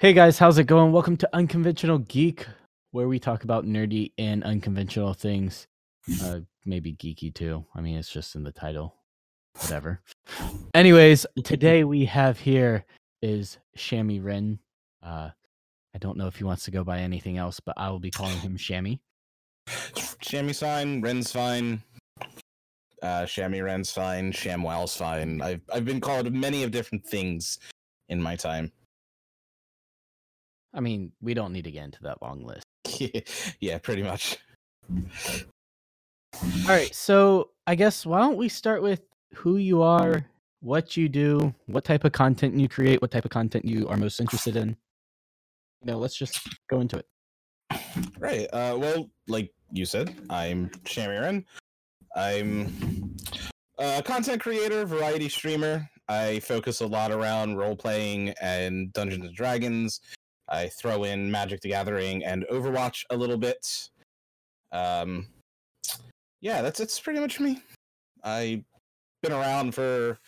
Hey guys, how's it going? Welcome to Unconventional Geek, where we talk about nerdy and unconventional things. Uh, maybe geeky too. I mean, it's just in the title. Whatever. Anyways, today we have here is Shammy Ren. Uh, I don't know if he wants to go by anything else, but I will be calling him Shammy. Shammy's fine, Ren's fine. Uh, Shammy Ren's fine, Shamwow's fine. I've I've been called many of different things in my time. I mean, we don't need to get into that long list. yeah, pretty much. All right, so I guess why don't we start with who you are, what you do, what type of content you create, what type of content you are most interested in. You know, let's just go into it. Right. Uh, well, like you said, I'm Shammy Ren. I'm a content creator, variety streamer. I focus a lot around role playing and Dungeons and Dragons. I throw in Magic the Gathering and Overwatch a little bit. Um, yeah, that's it's pretty much me. I've been around for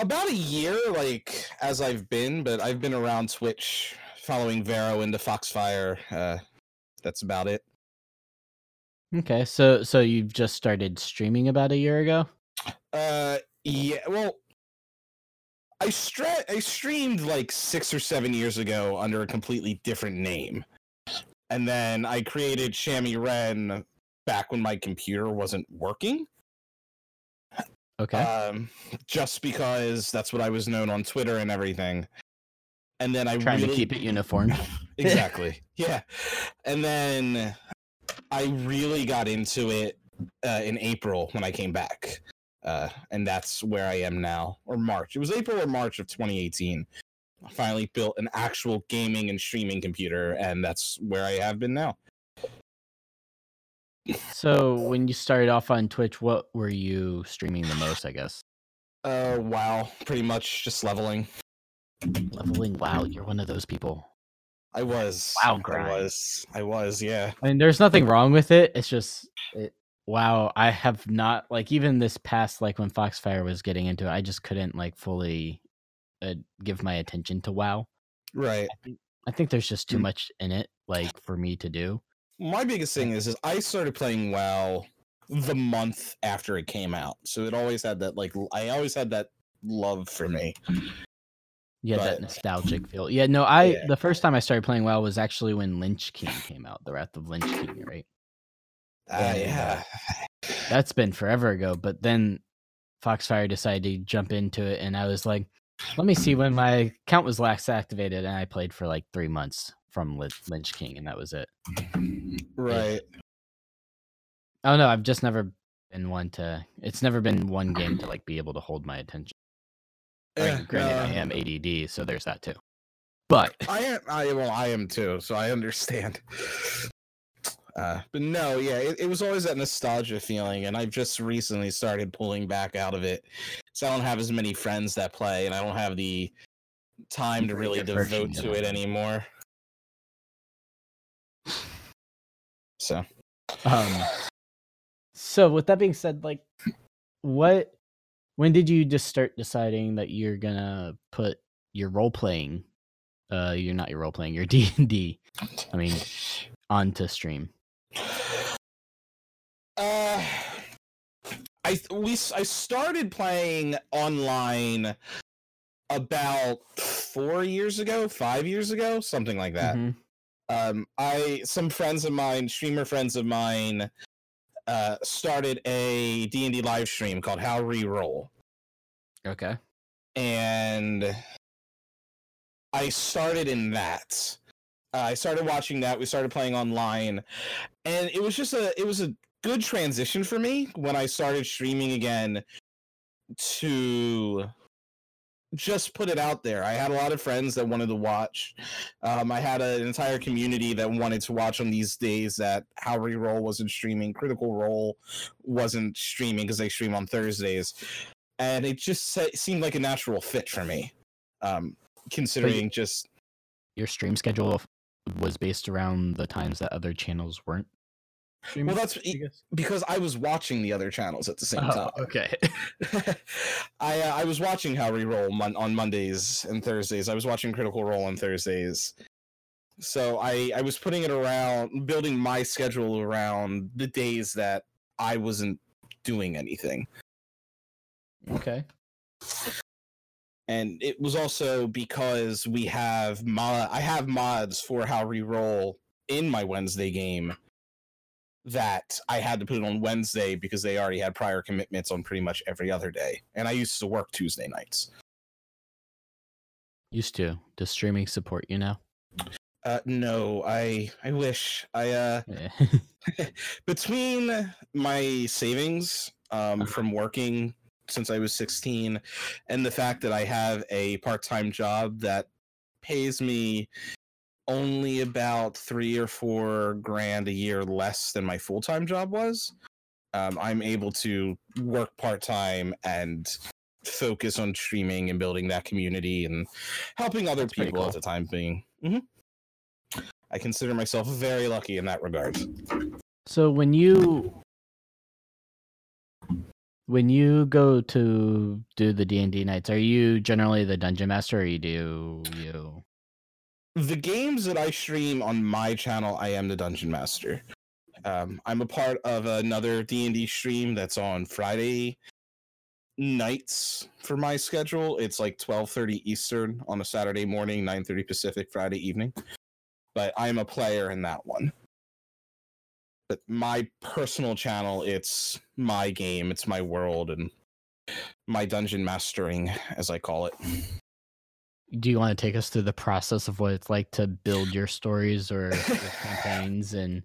about a year, like as I've been, but I've been around Twitch, following Vero into Foxfire. Uh, that's about it. Okay, so so you've just started streaming about a year ago? Uh, yeah. Well, I stre- I streamed like six or seven years ago under a completely different name, and then I created Shammy Ren back when my computer wasn't working. Okay. Um, just because that's what I was known on Twitter and everything. And then I Trying really to keep it uniform. exactly. yeah. And then I really got into it uh, in April when I came back. Uh, and that's where I am now, or March. It was April or March of 2018. I finally built an actual gaming and streaming computer, and that's where I have been now. So when you started off on Twitch, what were you streaming the most? I guess Uh, wow, pretty much just leveling. leveling. Wow, you're one of those people. I was. Wow, I was. I was. Yeah. I mean, there's nothing wrong with it. It's just, it, wow, I have not like even this past like when Foxfire was getting into it, I just couldn't like fully uh, give my attention to WoW. Right. I think there's just too Mm. much in it, like for me to do. my biggest thing is is I started playing WoW the month after it came out, so it always had that like i always had that love for me. Yeah, that nostalgic feel. Yeah, no, I Yeah. the first time I started playing WoW was actually when Lich King came out, The Wrath of Lich King, right? Uh, And, yeah, That's been forever ago, but then Foxfire decided to jump into it and I was like, let me see when my account was last activated and I played for like 3 months from Lich King and that was it. right. Oh no, I've just never been one to it's never been one game to like be able to hold my attention. I mean, Yeah, granted, I uh, am ADD, so there's that too. But I am. I am, well, I am too. So I understand. Uh, but no, yeah, it, it was always that nostalgia feeling, and I've just recently started pulling back out of it. So I don't have as many friends that play, and I don't have the time to really devote to it. it anymore. So um so with that being said, like what when did you just start deciding that you're gonna put your role playing uh you're not your role playing, your D and D, I mean, onto stream? Uh, I we I started playing online about four years ago, five years ago, something like that. Mhm. Um, I some friends of mine, streamer friends of mine, uh, started a D and D live stream called How We Roll, Okay. and I started in that. Uh, I started watching that. We started playing online, and it was just a it was a good transition for me when I started streaming again to just put it out there. I had a lot of friends that wanted to watch. Um, I had an entire community that wanted to watch on these days that How We Roll wasn't streaming, Critical Role wasn't streaming because they stream on Thursdays, and it just se- seemed like a natural fit for me. Um, considering just Your stream schedule was based around the times that other channels weren't. Streaming? Well, that's I because I was watching the other channels at the same Oh, time. okay. I uh, I was watching how we roll mon- on Mondays and Thursdays. I was watching Critical Role on Thursdays. So I I was putting it around building my schedule around the days that I wasn't doing anything. Okay. And it was also because we have mod I have mods for how we roll in my Wednesday game that I had to put it on Wednesday because they already had prior commitments on pretty much every other day. And I used to work Tuesday nights. Used to. Does streaming support you now? Uh, no, I I wish I uh Yeah. between my savings um Uh-huh. from working since I was 16 and the fact that I have a part-time job that pays me only about 3 or 4 grand a year less than my full-time job was um, I'm able to work part-time and focus on streaming and building that community and helping other That's people cool. at the time being Mhm. I consider myself very lucky in that regard. so when you when you go to do the D and D nights, are you generally the dungeon master, or you do you? The games that I stream on my channel, I am the dungeon master. Um, I'm a part of another D and D stream that's on Friday nights for my schedule. It's like 12:30 Eastern on a Saturday morning, 9:30 Pacific Friday evening. But I'm a player in that one. But my personal channel, it's my game, it's my world, and my dungeon mastering, as I call it. Do you want to take us through the process of what it's like to build your stories or your campaigns and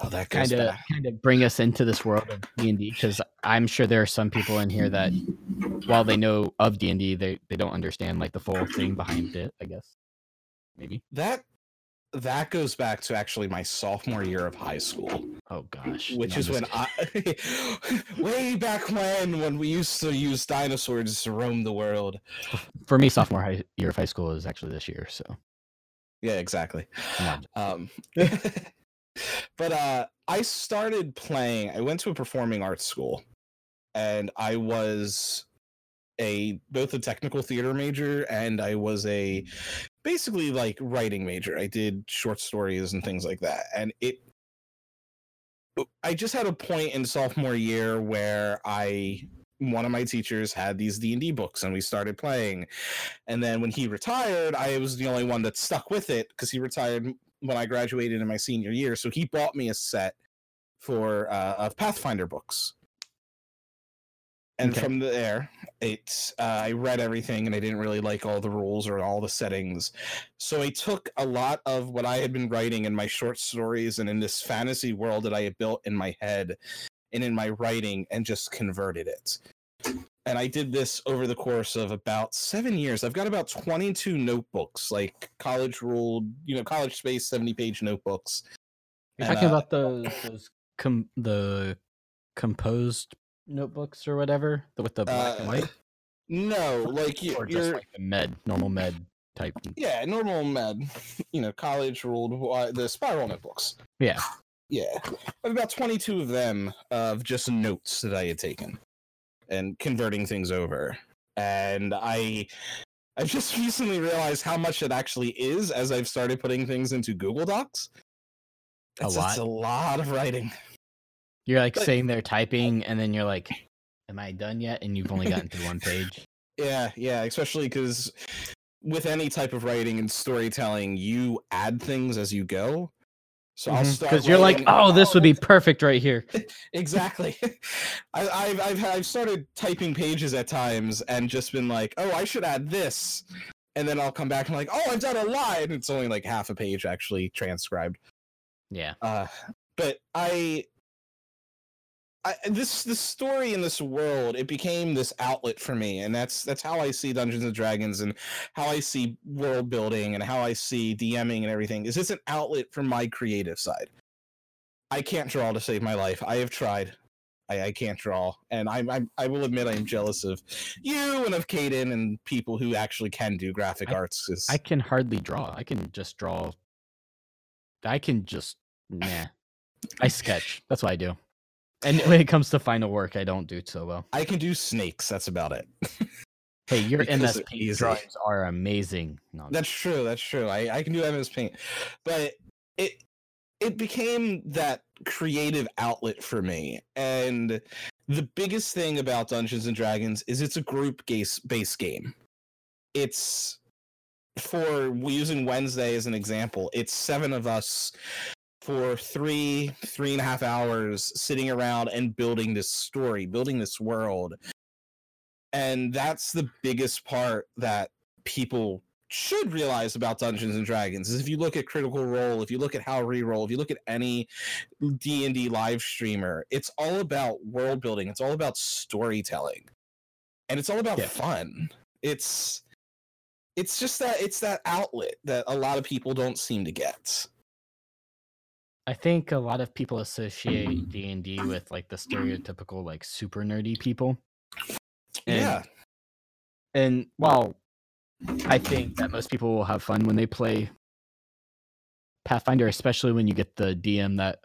Oh, that kind of kind of bring us into this world of D and D? Because I'm sure there are some people in here that, while they know of D and D, they they don't understand like the full thing behind it. I guess maybe. That that goes back to actually my sophomore year of high school, Oh gosh, which No, is when just I way back when when we used to use dinosaurs to roam the world. for me, sophomore high, year of high school is actually this year. So Yeah, exactly. Um but uh I started playing I went to a performing arts school and I was a both a technical theater major and I was a basically like writing major. I did short stories and things like that. And it I just had a point in sophomore year where I one of my teachers had these D&D books and we started playing. And then when he retired, I was the only one that stuck with it because he retired when I graduated in my senior year. So he bought me a set for uh, of Pathfinder books. And Okay. from there, it's uh, I read everything and I didn't really like all the rules or all the settings. So I took a lot of what I had been writing in my short stories and in this fantasy world that I had built in my head and in my writing and just converted it. And I did this over the course of about seven years. I've got about 22 notebooks, like college ruled, you know, college space 70 page notebooks. you're And, talking uh, about those those com- the composed notebooks or whatever with the black and Uh, white, No, like you, or just you're, like the med normal med type. yeah, normal med, you know, college ruled the spiral notebooks. Yeah. Yeah. I have about 22 of them of just notes that I had taken and converting things over. And I I just recently realized how much it actually is as I've started putting things into Google Docs. A lot? it's a lot of writing. You're like But- sitting there typing, and then you're like, "Am I done yet?" And you've only gotten through one page. Yeah, yeah, especially because with any type of writing and storytelling, you add things as you go. So I'll start Because Mm-hmm. you're like, "Oh, this would be perfect right here." exactly. I, I've, I've I've started typing pages at times and just been like, oh, I should add this, and then I'll come back and like, oh, I've done a line. It's only like half a page actually transcribed. Yeah. Uh, but I, I this this story in this world it became this outlet for me, and that's that's how I see Dungeons and Dragons and how I see world building and how I see DMing and everything. Is this an outlet for my creative side. I can't draw to save my life. I have tried. I, I can't draw, and I'm, I'm I will admit I'm jealous of you and of Caden and people who actually can do graphic I- arts. 'cause- I can hardly draw. I can just draw. I can just nah. I sketch. That's what I do. And when it comes to final work, I don't do it so well. I can do snakes. That's about it. Hey, your Because MS Paint drawings are amazing. No, That's true. That's true. I, I can do MS Paint, but it it became that creative outlet for me. And the biggest thing about Dungeons and Dragons is it's a group base based game. It's for using Wednesday as an example. It's seven of us for three three and a half hours sitting around and building this story, building this world. And that's the biggest part that people should realize about Dungeons and Dragons is if you look at Critical Role, if you look at How We Roll, if you look at any D and D live streamer, it's all about world building. It's all about storytelling, and it's all about Yeah. fun. It's it's just that it's that outlet that a lot of people don't seem to get. I think a lot of people associate D and D with like the stereotypical like super nerdy people. And- yeah, And while I think that most people will have fun when they play Pathfinder, especially when you get the DM that,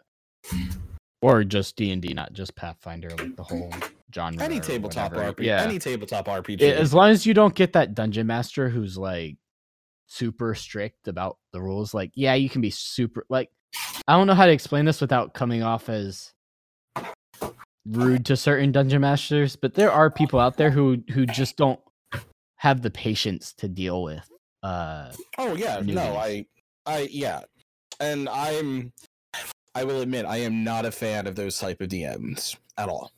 or just D and D, not just Pathfinder, like the whole genre. any tabletop. RPG, Yeah, any tabletop RPG. As long as you don't get that dungeon master who's like super strict about the rules. Like, yeah, you can be super like. I don't know how to explain this without coming off as rude to certain dungeon masters, but there are people out there who who just don't have the patience to deal with uh Oh yeah, no, newbies. I, I yeah, and I'm, I will admit, I am not a fan of those type of DMs at all.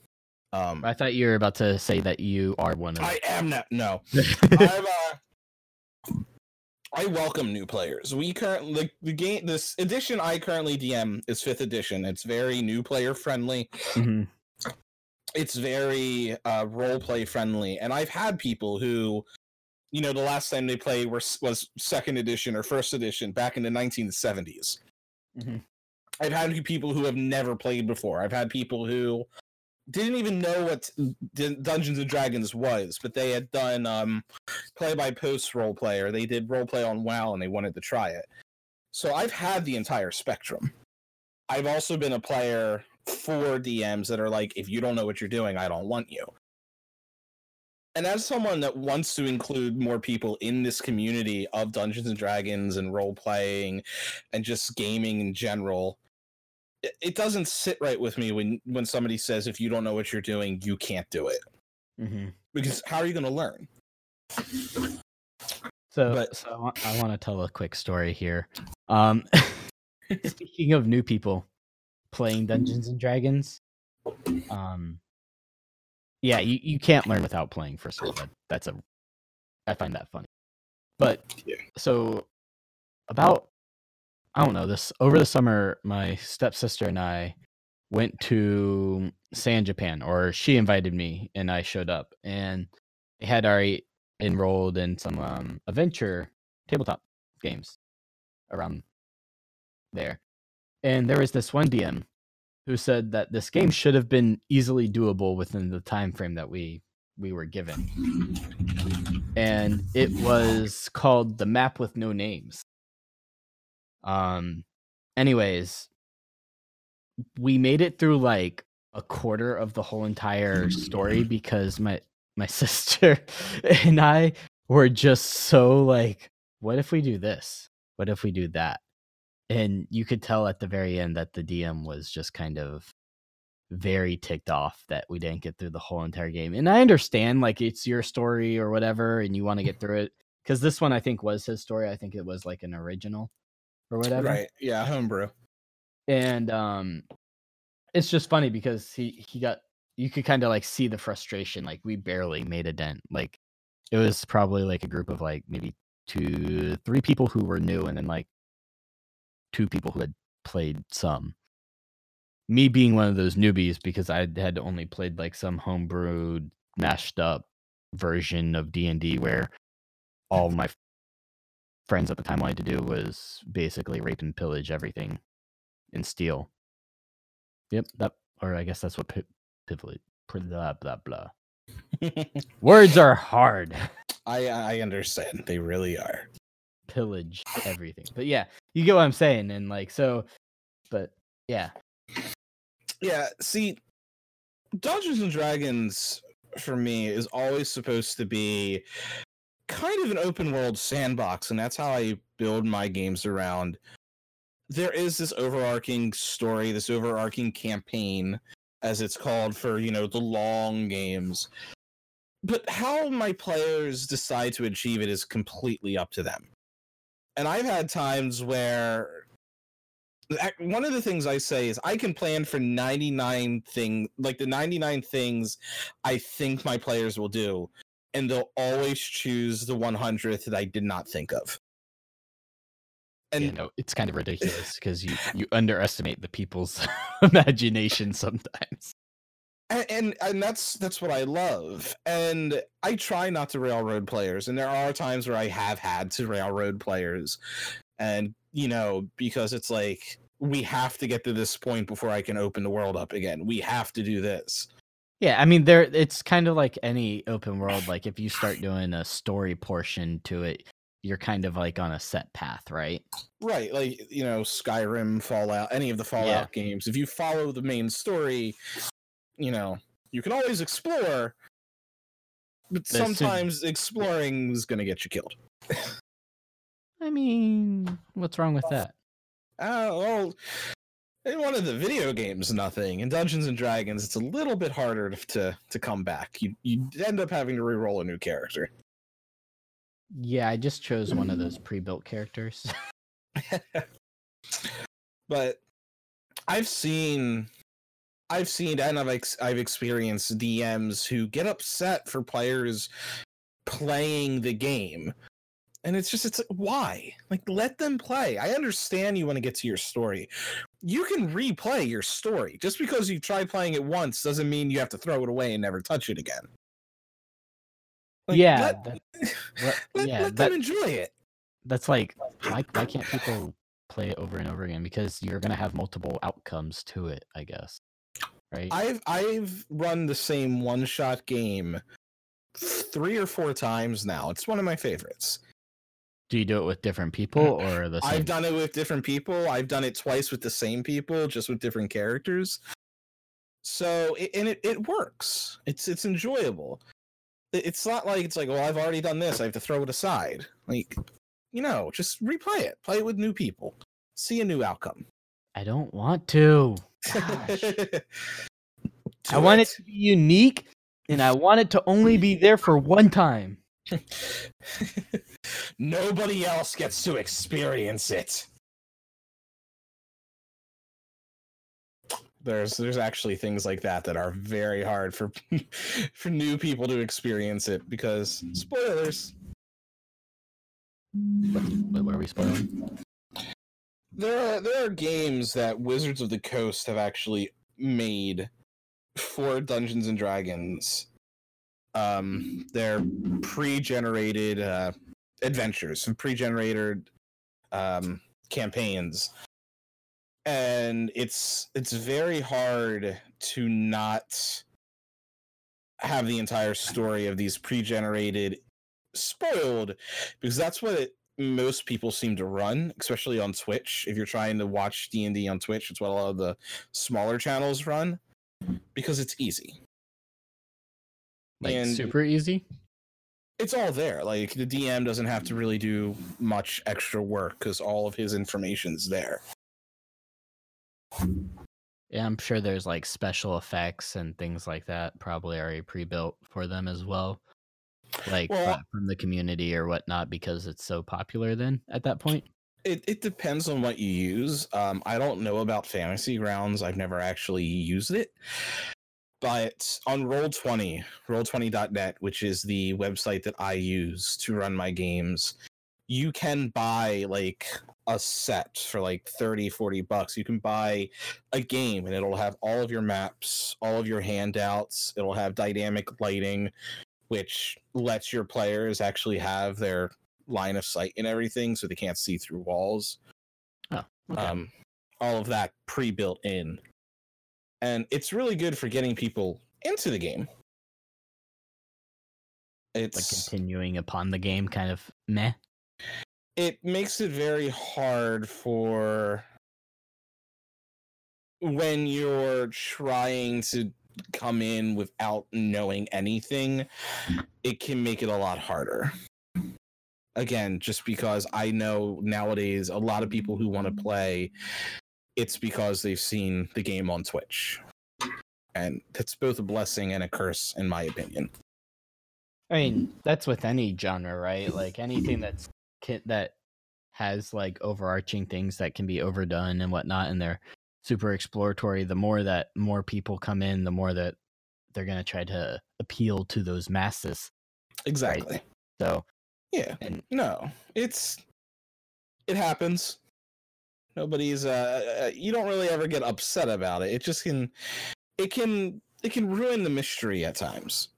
Um, I thought you were about to say that you are one of I am not. No. I'm. Uh, I welcome new players. We currently like the game. This edition I currently DM is fifth edition. It's very new player friendly. Mhm. It's very uh, role play friendly, and I've had people who, you know, the last time they played was was second edition or first edition back in the 1970s. Mhm. I've had people who have never played before. I've had people who didn't even know what Dungeons and Dragons was, but they had done um, play by post role play or they did role play on WoW and they wanted to try it. So I've had the entire spectrum. I've also been a player for DMs that are like, if you don't know what you're doing, I don't want you. And as someone that wants to include more people in this community of Dungeons and Dragons and role playing and just gaming in general, it, it doesn't sit right with me when when somebody says if you don't know what you're doing, you can't do it. Mhm. Because how are you going to learn? So, But- so I I want to tell a quick story here. Um, speaking of new people playing Dungeons and Dragons, um, yeah, you, you can't learn without playing. First of all, that, that's a I find that funny. But Yeah. so about I don't know this over the summer, my stepsister and I went to San Japan, or she invited me, and I showed up, and they had already enrolled in some um, adventure tabletop games around there. And there was this one DM who said that this game should have been easily doable within the time frame that we we were given. And it was called The Map with No Names. Um anyways, we made it through like a quarter of the whole entire story because my my sister and I were just so like, what if we do this? What if we do that? And you could tell at the very end that the DM was just kind of very ticked off that we didn't get through the whole entire game. And I understand like it's your story or whatever and you want to get through it cuz this one I think was his story. I think it was like an original or whatever Right. Yeah, homebrew. and um it's just funny because he he got you could kind of like see the frustration like we barely made a dent like it was probably like a group of like maybe two three people who were new and then like two people who had played some me being one of those newbies because i had only played like some homebrewed mashed up version of d&d where all my friends at the time wanted to do was basically rape and pillage everything and steal. Yep, that or I guess that's what pi- pivot blah blah blah. Words are hard. I I understand. They really are. Pillage everything. But yeah, you get what I'm saying and like so but yeah. Yeah, see, Dungeons and Dragons for me is always supposed to be kind of an open world sandbox, and that's how I build my games around. There is this overarching story, this overarching campaign, as it's called for, you know, the long games. But how my players decide to achieve it is completely up to them. And I've had times where one of the things I say is I can plan for 99 thing like the 99 things I think my players will do and they'll always choose the 100th that I did not think of. And you know, it's kind of ridiculous because you you underestimate the people's imagination sometimes. And, and, and that's that's what I love. And I try not to railroad players, and there are times where I have had to railroad players, and you know because it's like we have to get to this point before I can open the world up again. We have to do this. Yeah, I mean there it's kind of like any open world like if you start doing a story portion to it, you're kind of like on a set path, right? Right, like you know, Skyrim, Fallout, any of the Fallout yeah. games. If you follow the main story, you know, you can always explore, but sometimes exploring is going to get you killed. I mean, what's wrong with that? Oh, well, in one of the video games, nothing. In Dungeons and Dragons, it's a little bit harder to to come back. You you end up having to re-roll a new character. Yeah, I just chose one of those pre-built characters. but I've seen I've seen and I've ex- I've experienced DMs who get upset for players playing the game and it's just it's like why like let them play i understand you want to get to your story you can replay your story. Just because you tried playing it once doesn't mean you have to throw it away and never touch it again. Like, yeah let, that, let, yeah let that, them enjoy it. That's like why, why can't people play it over and over again? Because you're gonna have multiple outcomes to it i guess right? I've i've run the same one shot game three or four times now. It's one of my favorites do you do it with different people mm. or the same? I've done it with different people. I've done it twice with the same people, just with different characters. So and it, it works. It's it's enjoyable. It's not like it's like, well, I've already done this. I have to throw it aside. Like, you know, just replay it. Play it with new people. See a new outcome. I don't want to. I want it to be unique and I want it to only be there for one time. Nobody else gets to experience it. There's there's actually things like that that are very hard for for new people to experience it because spoilers. What, what are we spoiling? There are there are games that Wizards of the Coast have actually made for Dungeons and Dragons um they're pre-generated uh adventures and pre-generated um campaigns. And it's it's very hard to not have the entire story of these pre-generated spoiled because that's what it, most people seem to run especially on twitch. If you're trying to watch d&d on twitch it's what a lot of the smaller channels run because it's easy like and super easy. It's all there. Like the DM doesn't have to really do much extra work because all of his information's there. Yeah, I'm sure there's like special effects and things like that probably already pre-built for them as well. Like well, from the community or whatnot because it's so popular then at that point. It it depends on what you use. Um, I don't know about Fantasy Grounds. I've never actually used it but on roll20 roll20.net which is the website that i use to run my games you can buy like a set for like 30 40 bucks. You can buy a game and it'll have all of your maps all of your handouts. It'll have dynamic lighting which lets your players actually have their line of sight and everything so they can't see through walls. Oh okay. um all of that pre-built in and it's really good for getting people into the game. It's like continuing upon the game, kind of meh. It makes it very hard for when you're trying to come in without knowing anything, it can make it a lot harder. Again, just because I know nowadays a lot of people who want to play, it's because they've seen the game on Twitch. And that's both a blessing and a curse, in my opinion. I mean, that's with any genre, right? Like anything that's that has like overarching things that can be overdone and whatnot, and they're super exploratory. The more that more people come in, the more that they're gonna try to appeal to those masses. Exactly. So Yeah. And- no, it's it happens. Nobody's uh uh, you don't really ever get upset about it. It just can it can it can ruin the mystery at times.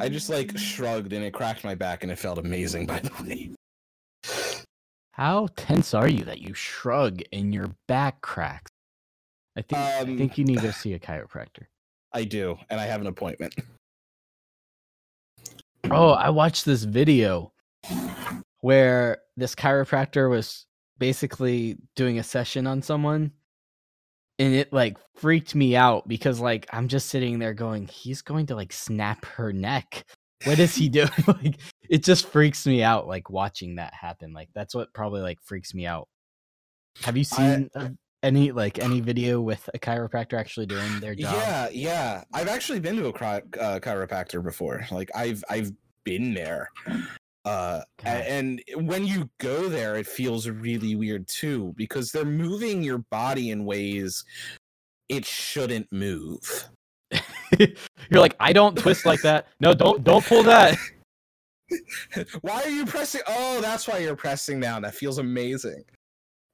I just like shrugged and it cracked my back and it felt amazing by the way. how tense are you that you shrug and your back cracks? I think I Um, think you need to see a chiropractor. I do, and I have an appointment. Oh, I watched this video where this chiropractor was basically doing a session on someone and it like freaked me out because like I'm just sitting there going he's going to like snap her neck. What is he doing? like it just freaks me out like watching that happen. Like that's what probably like freaks me out. Have you I- seen uh, any like any video with a chiropractor actually doing their job? Yeah, yeah. I've actually been to a chi- uh, chiropractor before. Like I've I've been there. Uh God. and when you go there it feels really weird too because they're moving your body in ways it shouldn't move. You're like, I don't twist like that. No, don't don't pull that. why are you pressing Oh, that's why you're pressing down. That feels amazing.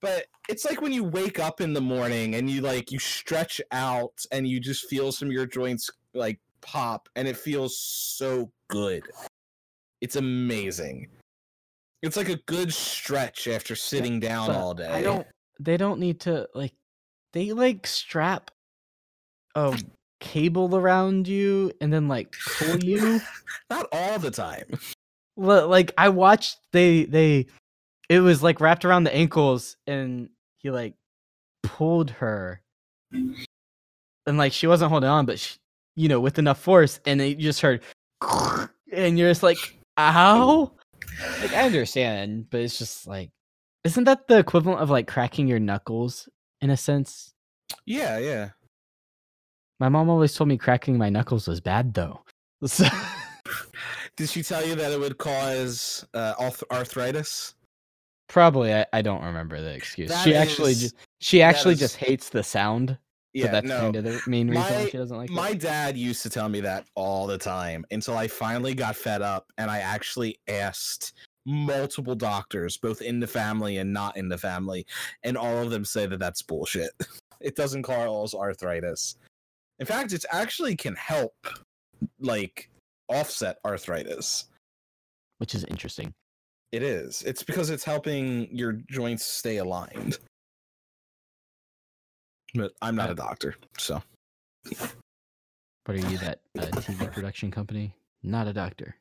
But it's like when you wake up in the morning and you like you stretch out and you just feel some of your joints like pop and it feels so good. It's amazing. It's like a good stretch after sitting down But all day. I don't. They don't need to like. They like strap um, a cable around you and then like pull you. Not all the time. Li- like I watched. They they. It was like wrapped around the ankles, and he like pulled her, and like she wasn't holding on, but she, you know, with enough force, and then you just heard, and you're just like, ow. Like I understand, but it's just like, isn't that the equivalent of like cracking your knuckles in a sense? Yeah, yeah. My mom always told me cracking my knuckles was bad though. So, Did she tell you that it would cause uh, arthritis? probably I, I don't remember the excuse. That she actually just she actually is- just hates the sound. So Yeah, that's no. kind of the main reason My- she doesn't like it. My it. dad used to tell me that all the time until I finally got fed up and I actually asked multiple doctors, both in the family and not in the family, and all of them say that that's bullshit. It doesn't cause arthritis. In fact, it actually can help, like, offset arthritis. Which is interesting. It is. It's because it's helping your joints stay aligned. But I'm not Uh, a doctor, so What are you that uh, TV production company? Not a doctor.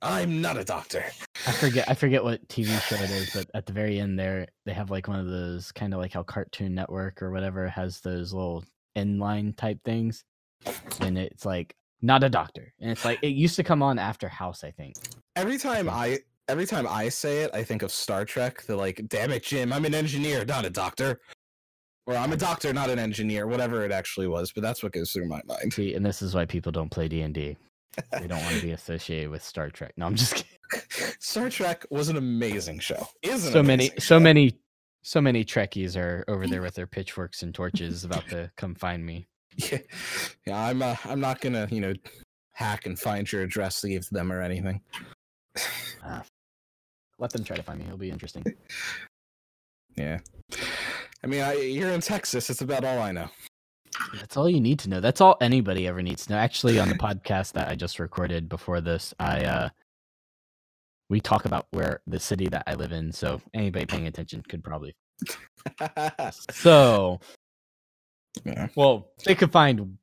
I'm not a doctor. I forget I forget what TV show it is, but at the very end there they have like one of those kind of like how Cartoon Network or whatever has those little inline type things. And it's like not a doctor. And it's like it used to come on after House, I think. Every time I every time I say it, I think of Star Trek. The like, damn it, Jim, I'm an engineer, not a doctor. Or I'm a doctor, not an engineer, whatever it actually was, but that's what goes through my mind. See, and this is why people don't play D and D. They don't want to be associated with Star Trek. No, I'm just kidding. Star Trek was an amazing show. Is an So many amazing so many so many Trekkies are over there with their pitchforks and torches about to come find me. Yeah, yeah I'm uh, I'm not gonna, you know, hack and find your address to give to them or anything. Let them try to find me. It'll be interesting. Yeah. I mean, I, you're in Texas. It's about all I know. That's all you need to know. That's all anybody ever needs to know. Actually, on the podcast that I just recorded before this, I uh we talk about where the city that I live in, so anybody paying attention could probably so yeah. well they could find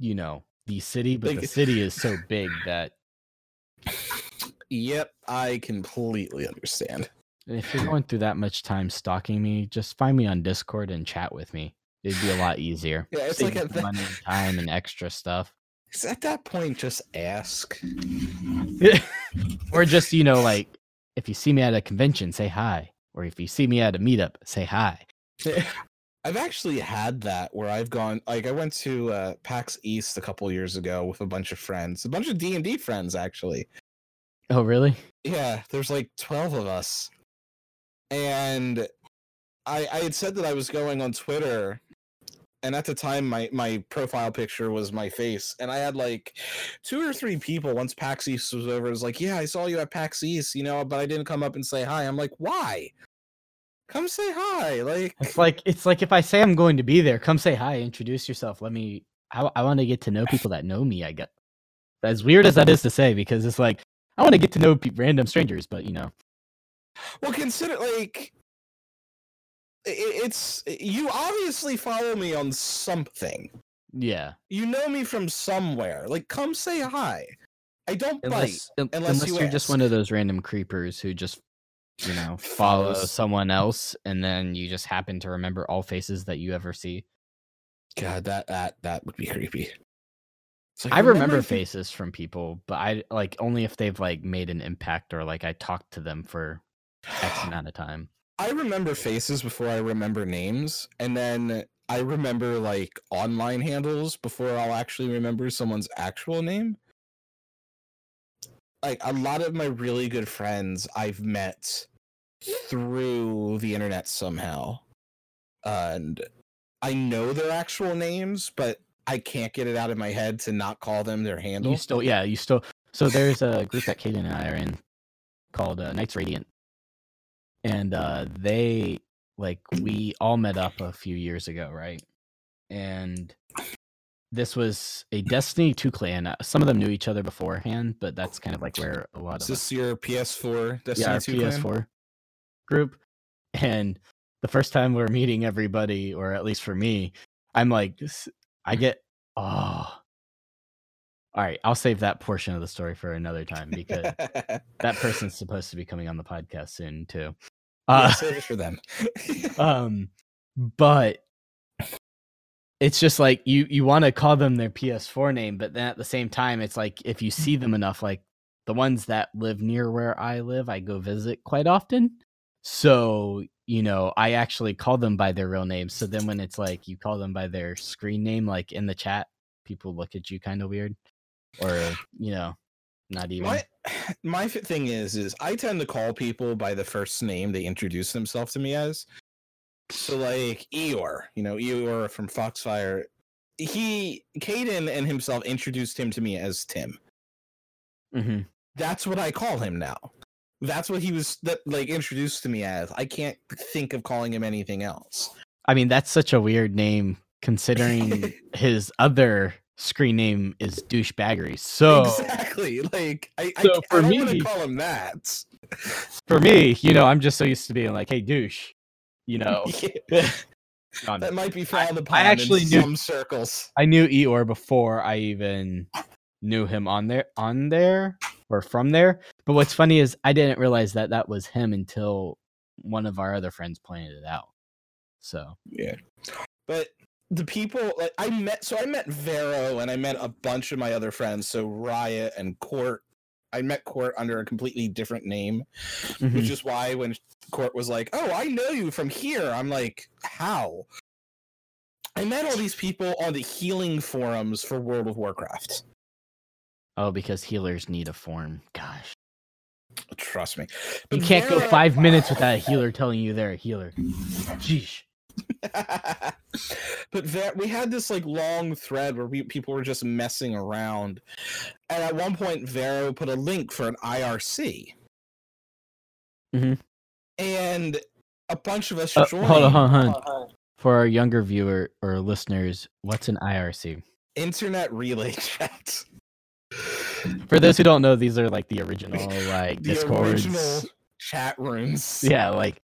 you know the city, but the city is so big that Yep, I completely understand. If you're going through that much time stalking me, just find me on Discord and chat with me. It'd be a lot easier. Yeah, it's Save like at the- money time and extra stuff. At that point just ask? or just, you know, like if you see me at a convention, say hi. Or if you see me at a meetup, say hi. I've actually had that where I've gone like I went to uh, PAX East a couple years ago with a bunch of friends, a bunch of D and D friends actually. Oh, really? Yeah, there's like twelve of us, and I I had said that I was going on Twitter, and at the time my my profile picture was my face, and I had like two or three people once PAX East was over. Was like, yeah, I saw you at PAX East, you know, but I didn't come up and say hi. I'm like, why? Come say hi, like. It's like it's like if I say I'm going to be there, come say hi, introduce yourself. Let me. I, I want to get to know people that know me. I get as weird as that is to say because it's like I want to get to know pe- random strangers, but you know, Well, consider like it's you obviously follow me on something. yeah. You know me from somewhere. Like, come say hi. I don't bite. Unless, un- unless unless you you're just one of those random creepers who just you know follow Follows. someone else and then you just happen to remember all faces that you ever see. God, that that that would be creepy. Like, I remember faces from people, but I like only if they've like made an impact or like I talked to them for X amount of time. I remember faces before I remember names, and then I remember like online handles before I'll actually remember someone's actual name. Like a lot of my really good friends I've met through the internet somehow. And I know their actual names, but I can't get it out of my head to not call them their handle. You still, yeah, you still. So there's a group that Kaden and I are in called uh, Knights Radiant, and uh, they like we all met up a few years ago, right? And this was a Destiny 2 clan. Uh, Some of them knew each other beforehand, but that's kind of like where a lot Is of us this your PS4 yeah, Destiny our 2 clan? PS4 group. And the first time we're meeting everybody, or at least for me, I'm like, I get, oh. All right, I'll save that portion of the story for another time because that person's supposed to be coming on the podcast soon too. Yeah, Uh, save it for them. um, but it's just like you you want to call them their PS4 name, but then at the same time, it's like if you see them enough, like the ones that live near where I live, I go visit quite often. So you know, I actually call them by their real names. So then when it's like you call them by their screen name, like in the chat, people look at you kind of weird, or you know, not even. my my thing is is I tend to call people by the first name they introduce themselves to me as. So like Eeyore, you know, Eeyore from Foxfire. He Caden and himself introduced him to me as Tim. hmm That's what I call him now. That's what he was that like introduced to me as. I can't think of calling him anything else. I mean, that's such a weird name considering his other screen name is douchebaggery. So exactly. Like I, I, So I for don't want me- to call him that. for me, you know, I'm just so used to being like, "Hey, douche," you know. Yeah, that might be frowned upon actually in knew- some circles. I knew Eeyore before I even knew him on there, on there, or from there. But what's funny is I didn't realize that that was him until one of our other friends pointed it out. So Yeah. But the people like I met so I met Vero and I met a bunch of my other friends, so Riot and Court. I met Court under a completely different name, mhm. which is why when Court was like, "Oh, I know you from here." I'm like, "How?" I met all these people on the healing forums for World of Warcraft. oh, because healers need a form. Gosh, Trust me. you can't go five minutes without a healer telling you they're a healer. Jeez. but there, we had this like long thread where we, people were just messing around, and at one point, Vero put a link for an IRC, Mhm. and a bunch of us Uh, joined. hold on, hold on, hold on. For our younger viewer or listeners, what's an IRC? Internet relay chat. For those who don't know, these are like the original like The discords. original chat rooms. Yeah, like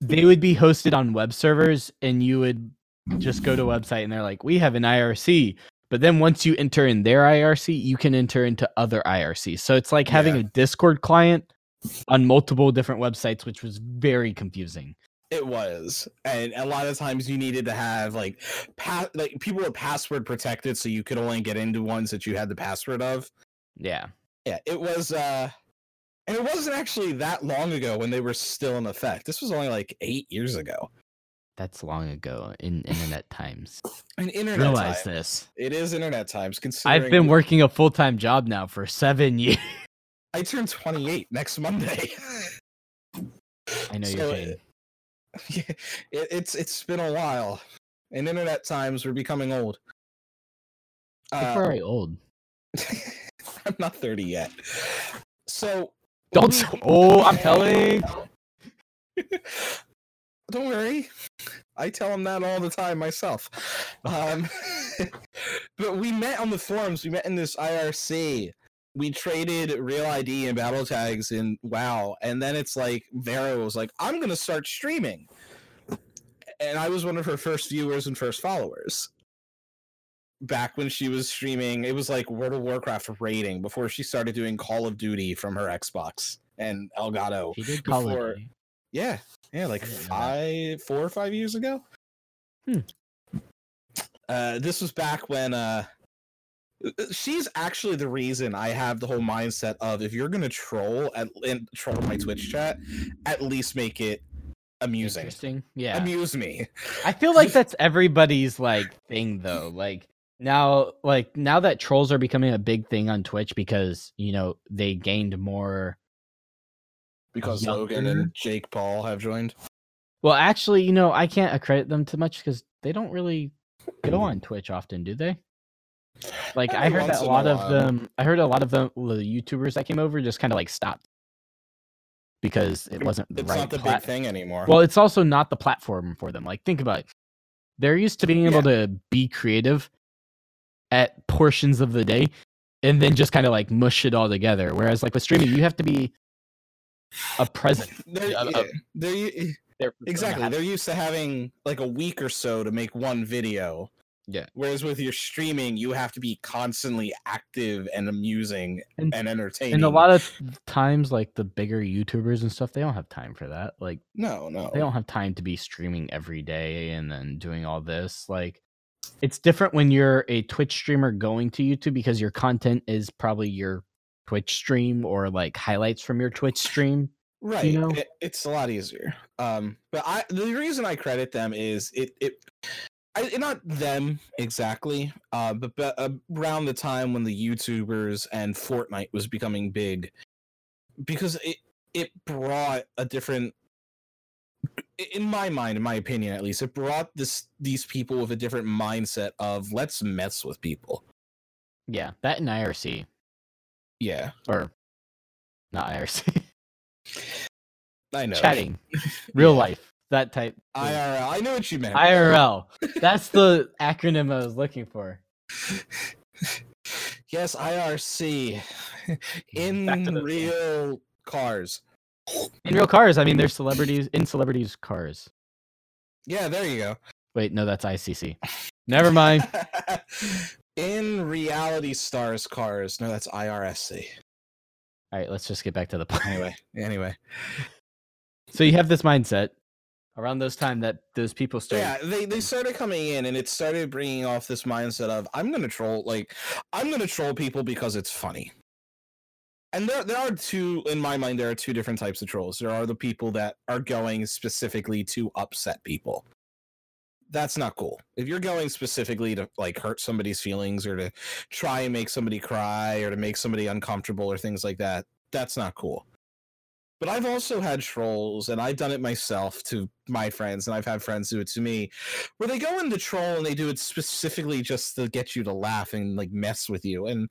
they would be hosted on web servers, and you would just go to a website, and they're like, "We have an IRC." But then once you enter in their IRC, you can enter into other IRC. So it's like having Yeah. a Discord client, on multiple different websites, which was very confusing. It was, and a lot of times you needed to have like, pa- like people were password protected, so you could only get into ones that you had the password of. Yeah. Yeah, it was, uh and it wasn't actually that long ago when they were still in effect. This was only like eight years ago. That's long ago in internet times. In internet Realize time. this. It is internet times. Considering I've been working a full time job now for seven years. I turn 28 next Monday. I know So, you're yeah, it, it's it's been a while. In internet times, we're becoming old. You're Uh, very old. I'm not 30 yet. So Don't. Oh, I'm telling. Don't worry. I tell him that all the time myself. Um, but we met on the forums. We met in this IRC. We traded real ID and battle tags in WoW, and then it's like Vera was like, "I'm gonna start streaming," and I was one of her first viewers and first followers. Back when she was streaming, it was like World of Warcraft raiding before she started doing Call of Duty from her Xbox and Elgato. He did call Before- it. Yeah, yeah, like I didn't know that. five, four or five years ago. Hmm. Uh, this was back when uh, she's actually the reason I have the whole mindset of if you're gonna troll at and troll my Twitch chat, at least make it amusing. Interesting. Yeah. Amuse me. I feel like that's everybody's like thing though. Like now like now that trolls are becoming a big thing on Twitch because, you know, they gained more Because Younger. Logan and Jake Paul have joined. Well, actually, you know, I can't accredit them too much cuz they don't really go on Twitch often, do they? Like I heard that a in a lot of them I heard a lot of them the YouTubers that came over just kind of like stopped because it wasn't the It's right not the plat- big thing anymore. Well, it's also not the platform for them. Like, think about it. They're used to being able to be creative at portions of the day and then just kind of like mush it all together. Whereas, like with streaming, you have to be a present. they're, yeah, they're u- eh, there for them to exactly they're used to having like a week or so to make one video Yeah. whereas with your streaming you have to be constantly active and amusing And- and, entertaining And a lot of times, like the bigger YouTubers and stuff, they don't have time for that. Like, no no they don't have time to be streaming every day and then doing all this. Like, it's different when you're a Twitch streamer going to YouTube because your content is probably your Twitch stream or like highlights from your Twitch stream. right know? it- it's a lot easier um but i the reason i credit them is it it I, not them exactly, uh, but, but around the time when the YouTubers and Fortnite was becoming big, because it it brought a different, in my mind, in my opinion at least, it brought this these people with a different mindset of let's mess with people. Yeah, that in IRC Yeah, or not IRC, I know. chatting, real Yeah. life, that type. IRL. I know what you meant. IRL. That's the acronym I was looking for. yes, IRC. In real cars. In real cars, I mean, there's celebrities in celebrities' cars. Yeah, there you go. Wait, no, that's ICC. Never mind. In reality stars cars. No, that's IRSC. All right, let's just get back to the point. Anyway, anyway. So you have this mindset around those time that those people started. Yeah, they they started coming in and it started bringing off this mindset of I'm going to troll like I'm going to troll people because it's funny. And there there are two in my mind there are two different types of trolls. There are the people that are going specifically to upset people. That's not cool. If you're going specifically to like hurt somebody's feelings or to try and make somebody cry or to make somebody uncomfortable or things like that, that's not cool. But I've also had trolls, and I've done it myself to my friends, and I've had friends do it to me, where they go into troll and they do it specifically just to get you to laugh and like mess with you. And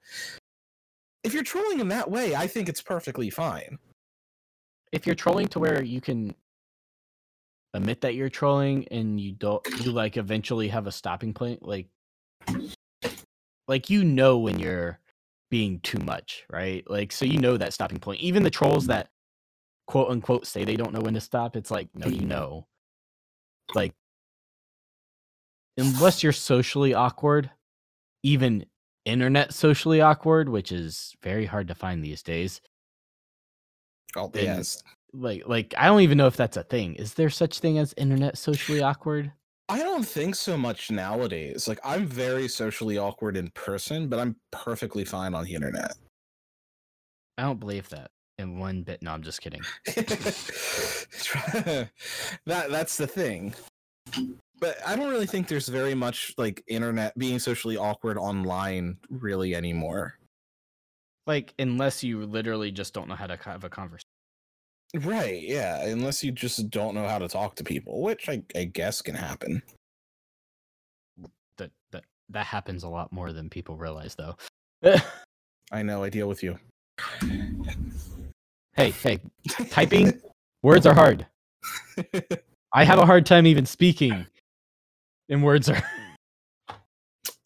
if you're trolling in that way, I think it's perfectly fine. If you're trolling to where you can admit that you're trolling and you don't, you like eventually have a stopping point, like, like you know when you're being too much, right? Like, so you know that stopping point. Even the trolls that quote unquote say they don't know when to stop, it's like, no, you know. Like, unless you're socially awkward, even internet socially awkward, which is very hard to find these days. Oh, And- yes. Like like I don't even know if that's a thing. Is there such thing as internet socially awkward? I don't think so much nowadays. Like I'm very socially awkward in person, but I'm perfectly fine on the internet. I don't believe that in one bit. No, I'm just kidding. that that's the thing. But I don't really think there's very much like internet being socially awkward online really anymore. Like unless you literally just don't know how to have a conversation. Right, yeah, unless you just don't know how to talk to people, which I, I guess can happen. That that that happens a lot more than people realize, though. I know, I deal with you. hey, hey, typing words are hard. I have a hard time even speaking, and words are.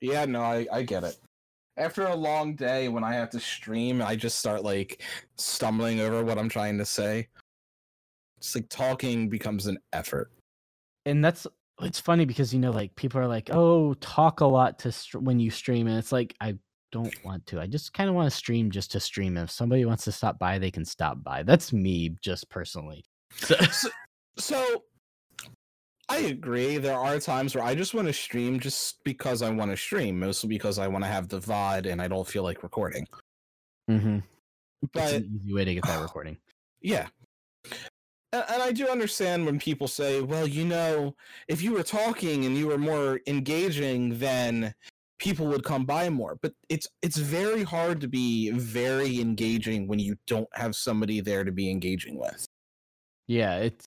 Yeah, no, I, I get it. After a long day when I have to stream, I just start like stumbling over what I'm trying to say. It's like talking becomes an effort. and that's it's funny because you know like people are like oh talk a lot to str- when you stream and it's like i don't want to i just kind of want to stream just to stream if somebody wants to stop by they can stop by that's me just personally so, So I agree. There are times where I just want to stream just because I want to stream, mostly because I want to have the VOD and I don't feel like recording. Mm-hmm. it's But an easy way to get that recording yeah. And, and I do understand when people say, well, you know, if you were talking and you were more engaging, then people would come by more. But it's it's very hard to be very engaging when you don't have somebody there to be engaging with. yeah it's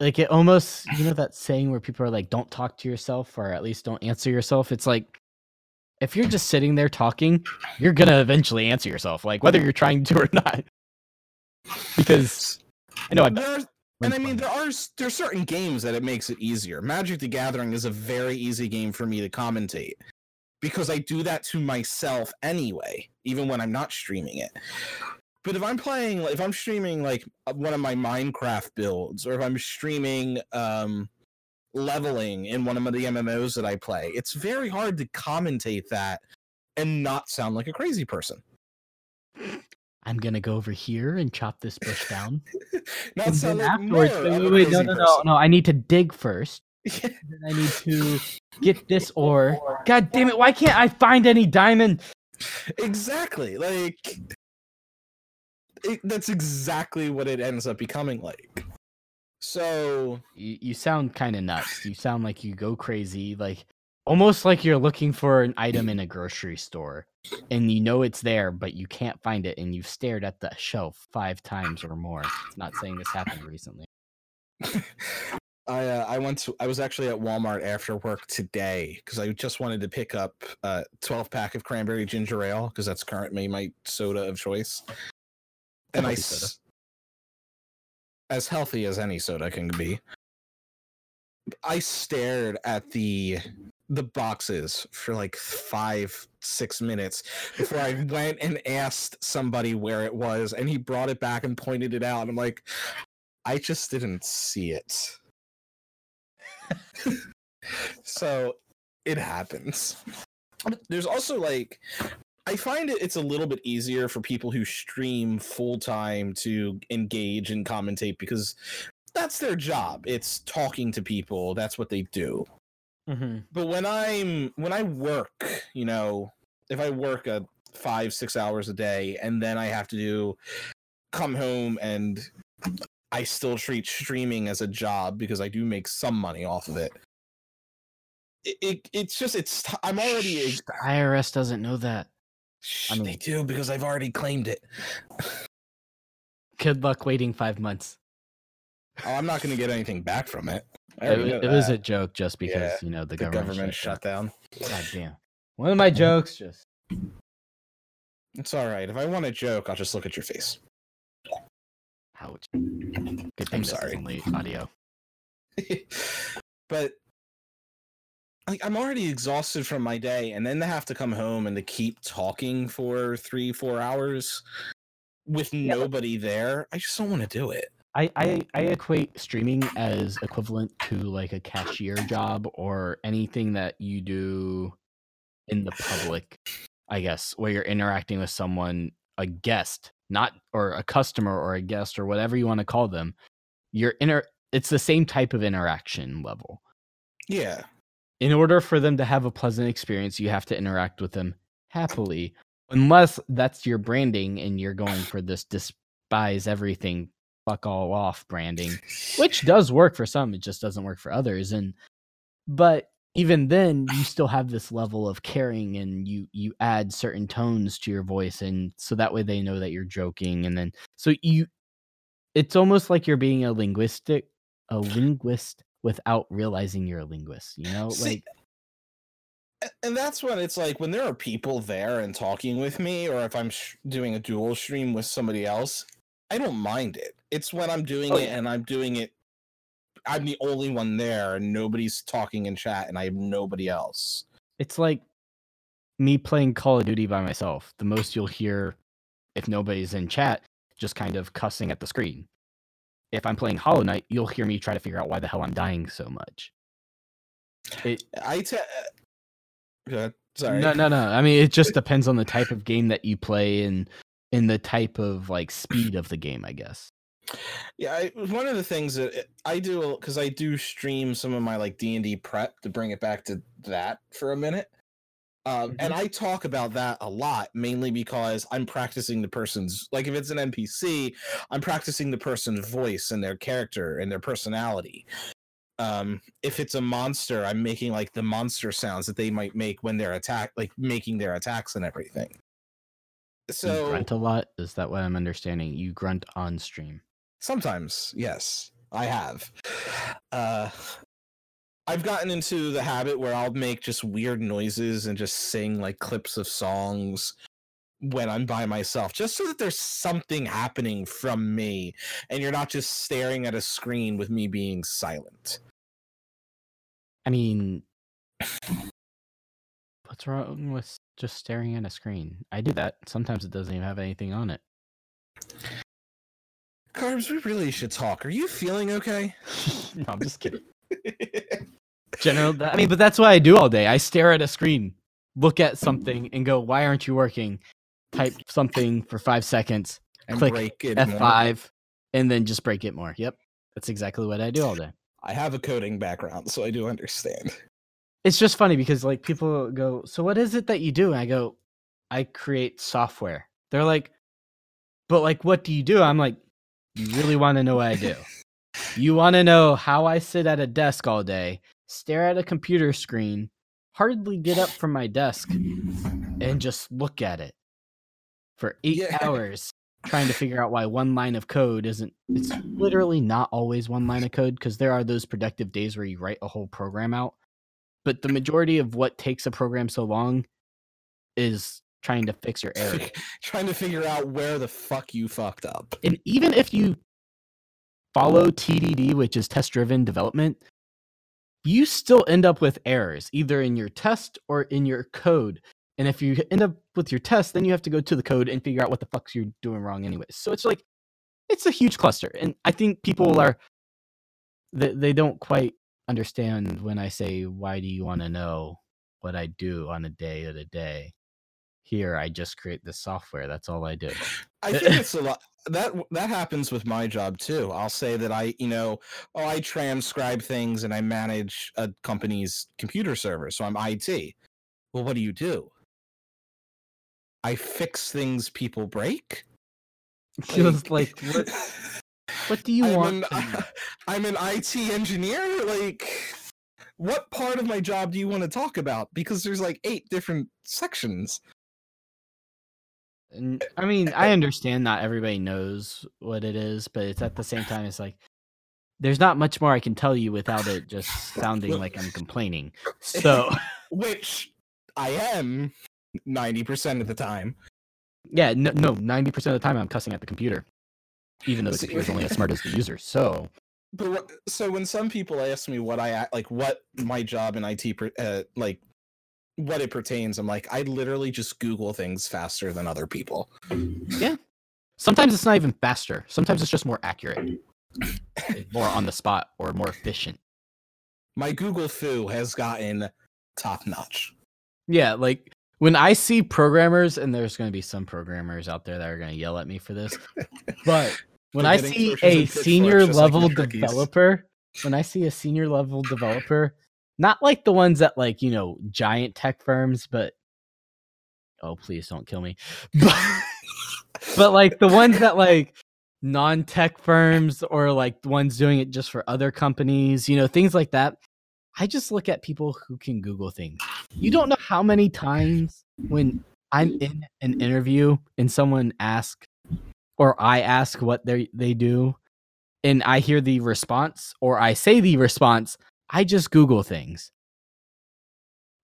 like it almost you know that saying where people are like don't talk to yourself or at least don't answer yourself it's like if you're just sitting there talking you're gonna eventually answer yourself like whether you're trying to or not because i know i There are, and I mean, there are there are certain games that it makes it easier. Magic the Gathering is a very easy game for me to commentate because I do that to myself anyway, even when I'm not streaming it. But if I'm playing, if I'm streaming like one of my Minecraft builds, or if I'm streaming um, leveling in one of the MMOs that I play, it's very hard to commentate that and not sound like a crazy person. I'm gonna go over here and chop this bush down. Not and sound like afterwards, more wait, wait, wait, no, no, no, person. no. I need to dig first. Then I need to get this ore. God damn it! Why can't I find any diamond? exactly like it, that's exactly what it ends up becoming like so You, you sound kind of nuts. You sound like you go crazy, like almost like you're looking for an item in a grocery store, and you know it's there, but you can't find it, and you've stared at the shelf five times or more. It's Not saying this happened recently. i uh, i went to i was actually at walmart after work today because i just wanted to pick up a 12 pack of cranberry ginger ale because that's currently my soda of choice and i healthy soda. s- as healthy as any soda can be. I stared at the the boxes for like five six minutes before i went and asked somebody where it was and he brought it back and pointed it out i'm like i just didn't see it. So it happens. There's also like i find it it's a little bit easier for people who stream full time to engage and commentate because that's their job it's talking to people that's what they do Mm-hmm. but when i'm when i work you know if i work a five six hours a day and then i have to do come home and i still treat streaming as a job because i do make some money off of it it, it it's just it's I'm already The IRS doesn't know that. Shh, I they mean- do because i've already claimed it Good luck waiting five months. oh, i'm not going to get anything back from it It, already wa- know it was a joke just because Yeah, you know the, the government, government shut down. God damn. One of my jokes just it's all right if i want a joke i'll just look at your face ouch. Good thing I'm sorry. only audio. but like I'm already exhausted from my day, and then to have to come home and to keep talking for three, four hours with nobody there, I just don't want to do it. I, I I equate streaming as equivalent to like a cashier job or anything that you do in the public, I guess, where you're interacting with someone a guest, not or a customer or a guest or whatever you want to call them, you're inter it's the same type of interaction level. Yeah. In order for them to have a pleasant experience, you have to interact with them happily. Unless that's your branding and you're going for this despise everything, fuck all off branding, which does work for some, it just doesn't work for others. And but even then you still have this level of caring and you you add certain tones to your voice and so that way they know that you're joking and then so you it's almost like you're being a linguistic a linguist without realizing you're a linguist you know See, like and that's when it's like when there are people there and talking with me, or if I'm sh- doing a dual stream with somebody else, I don't mind it. It's when I'm doing Oh, it yeah. and I'm doing it. I'm the only one there, and nobody's talking in chat, and I have nobody else. it's like me playing call of duty by myself the most you'll hear if nobody's in chat just kind of cussing at the screen if i'm playing hollow knight you'll hear me try to figure out why the hell i'm dying so much it, I uh, Go ahead. Sorry. No, no, no. I mean, it just depends on the type of game that you play and in the type of like speed of the game, I guess. Yeah, I, one of the things that uh, I do because I do stream some of my like D and D prep to bring it back to that for a minute, um, and I talk about that a lot mainly because I'm practicing the person's like if it's an NPC, I'm practicing the person's voice and their character and their personality. Um, if it's a monster, I'm making like the monster sounds that they might make when they're attack, like making their attacks and everything. So you grunt a lot. Is that what I'm understanding? You grunt on stream. Sometimes, yes, I have. Uh, I've gotten into the habit where I'll make just weird noises and just sing like clips of songs when I'm by myself, just so that there's something happening from me and you're not just staring at a screen with me being silent. I mean, what's wrong with just staring at a screen? I do that. Sometimes it doesn't even have anything on it. Carbs, we really should talk. Are you feeling okay? no, I'm just kidding. General, that- I mean, but that's what I do all day. I stare at a screen, look at something, and go, "Why aren't you working?" Type something for five seconds, and click break it. F more. five, and then just break it more. Yep, that's exactly what I do all day. I have a coding background, so I do understand. It's just funny because like people go, "So what is it that you do?" And I go, "I create software." They're like, "But like, what do you do?" I'm like, "You really want to know what I do? You want to know how I sit at a desk all day, stare at a computer screen, hardly get up from my desk, and just look at it for eight Yeah. hours trying to figure out why one line of code isn't it's literally not always one line of code because there are those productive days where you write a whole program out but the majority of what takes a program so long is trying to fix your error Trying to figure out where the fuck you fucked up. and even if you follow TDD, which is test driven development, you still end up with errors either in your test or in your code. And if you end up with your test, then you have to go to the code and figure out what the fuck's you're doing wrong anyways. So it's like it's a huge cluster. And I think people are they, they don't quite understand when I say why do you want to know what I do on a day to day. Here I just create this software. That's all I do. I think it's a lot that that happens with my job too. I'll say that I, you know, oh, I transcribe things and I manage a company's computer server, so I'm IT. Well, what do you do? I fix things people break. Just like what what do you I'm want? An? I'm an IT engineer. Like, what part of my job do you want to talk about? Because there's like eight different sections. And, eh, I mean, eh, I eh. understand not everybody knows what it is, but it's at the same time, it's like there's not much more I can tell you without it just sounding like I'm complaining. So, which I am 90% of the time. yeah, no, no, 90% of the time I'm cussing at the computer, even though the computer's only as smart as the user. So, But what, so when some people ask me what I like, what my job in IT, uh, like what it pertains, I'm like, I literally just Google things faster than other people. Yeah. Sometimes it's not even faster, sometimes it's just more accurate, more on the spot, or more efficient. My Google fu has gotten top notch. Yeah, like when I see programmers, and there's going to be some programmers out there that are going to yell at me for this, but when I see a senior just like level developer, when I see a senior level developer, not like the ones that like you know giant tech firms, but oh please don't kill me, but, but like the ones that like non-tech firms or like the ones doing it just for other companies, you know, things like that. I just look at people who can Google things. You don't know how many times when I'm in an interview and someone asks or I ask what they they do and I hear the response or I say the response, I just Google things.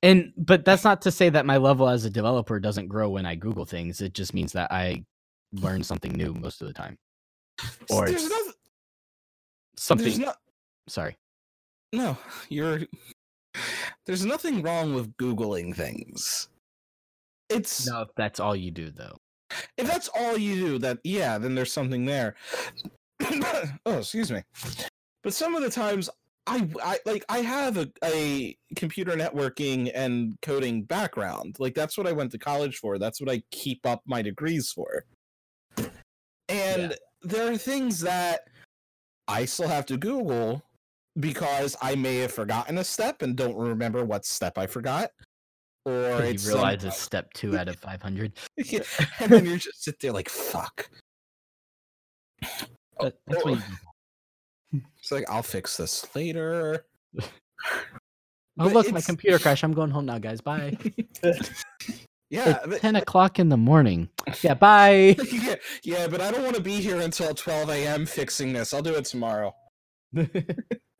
And but that's not to say that my level as a developer doesn't grow when I Google things. It just means that I learn something new most of the time. Or there's no, there's something no, sorry. no, you're. There's nothing wrong with googling things. It's No, if that's all you do though. if that's all you do, that yeah, then there's something there. oh, excuse me. But some of the times, I, I like I have a, a computer networking and coding background. Like that's what I went to college for. That's what I keep up my degrees for. And there are things that I still have to Google because I may have forgotten a step and don't remember what step I forgot. Or You it's some- realize it's step two out of five hundred. Yeah, and then you're just sit there like fuck. That, that's what you do. It's like I'll fix this later. Oh But look, my computer crashed. I'm going home now, guys. Bye. Yeah, it's but, ten o'clock in the morning. Yeah, bye. yeah, yeah, but I don't want to be here until 12 a.m. fixing this. I'll do it tomorrow.